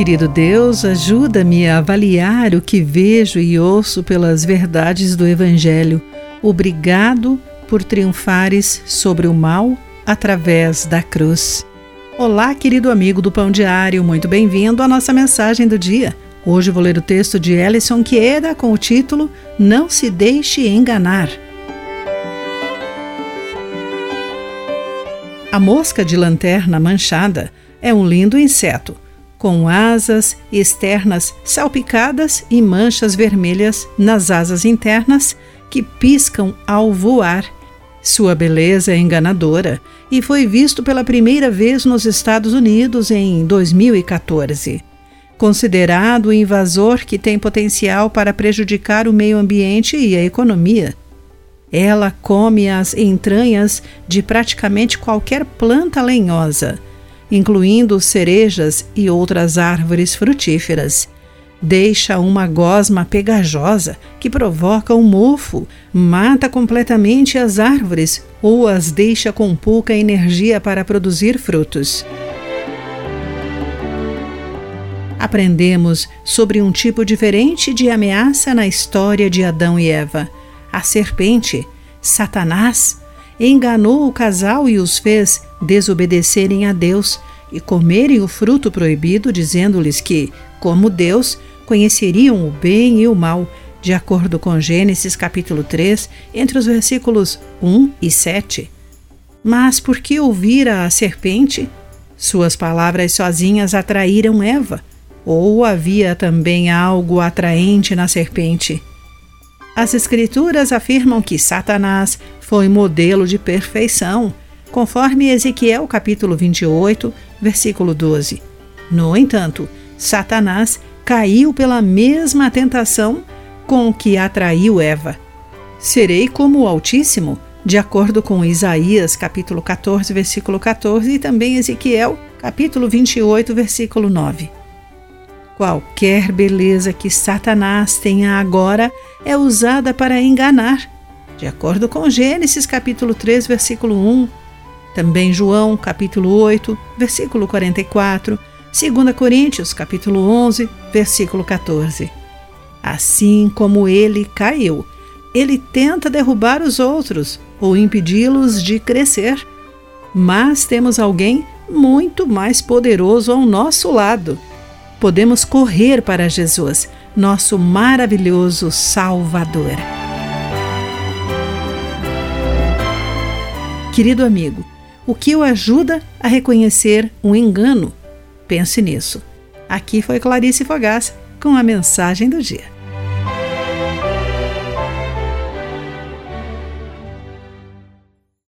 Querido Deus, ajuda-me a avaliar o que vejo e ouço pelas verdades do Evangelho. Obrigado por triunfares sobre o mal através da cruz. Olá, querido amigo do Pão Diário, muito bem-vindo à nossa mensagem do dia. Hoje vou ler o texto de Ellison Queda com o título Não se deixe enganar. A mosca de lanterna manchada é um lindo inseto com asas externas salpicadas e manchas vermelhas nas asas internas que piscam ao voar. Sua beleza é enganadora e foi visto pela primeira vez nos Estados Unidos em 2014. Considerado um invasor que tem potencial para prejudicar o meio ambiente e a economia, ela come as entranhas de praticamente qualquer planta lenhosa incluindo cerejas e outras árvores frutíferas. Deixa uma gosma pegajosa que provoca um mofo, mata completamente as árvores ou as deixa com pouca energia para produzir frutos. Aprendemos sobre um tipo diferente de ameaça na história de Adão e Eva. A serpente, Satanás, enganou o casal e os fez desobedecerem a Deus e comerem o fruto proibido, dizendo-lhes que, como Deus, conheceriam o bem e o mal, de acordo com Gênesis capítulo 3, entre os versículos 1 e 7. Mas por que ouvira a serpente? Suas palavras sozinhas atraíram Eva, ou havia também algo atraente na serpente? As Escrituras afirmam que Satanás foi modelo de perfeição, conforme Ezequiel capítulo 28, versículo 12. No entanto, Satanás caiu pela mesma tentação com que atraiu Eva. Serei como o Altíssimo, de acordo com Isaías capítulo 14, versículo 14 e também Ezequiel capítulo 28, versículo 9. Qualquer beleza que Satanás tenha agora é usada para enganar, de acordo com Gênesis capítulo 3, versículo 1, também João capítulo 8, versículo 44, 2 Coríntios capítulo 11, versículo 14. Assim como ele caiu, ele tenta derrubar os outros ou impedi-los de crescer. Mas temos alguém muito mais poderoso ao nosso lado podemos correr para Jesus, nosso maravilhoso Salvador. Querido amigo, o que o ajuda a reconhecer um engano? Pense nisso. Aqui foi Clarice Fogaça com a mensagem do dia.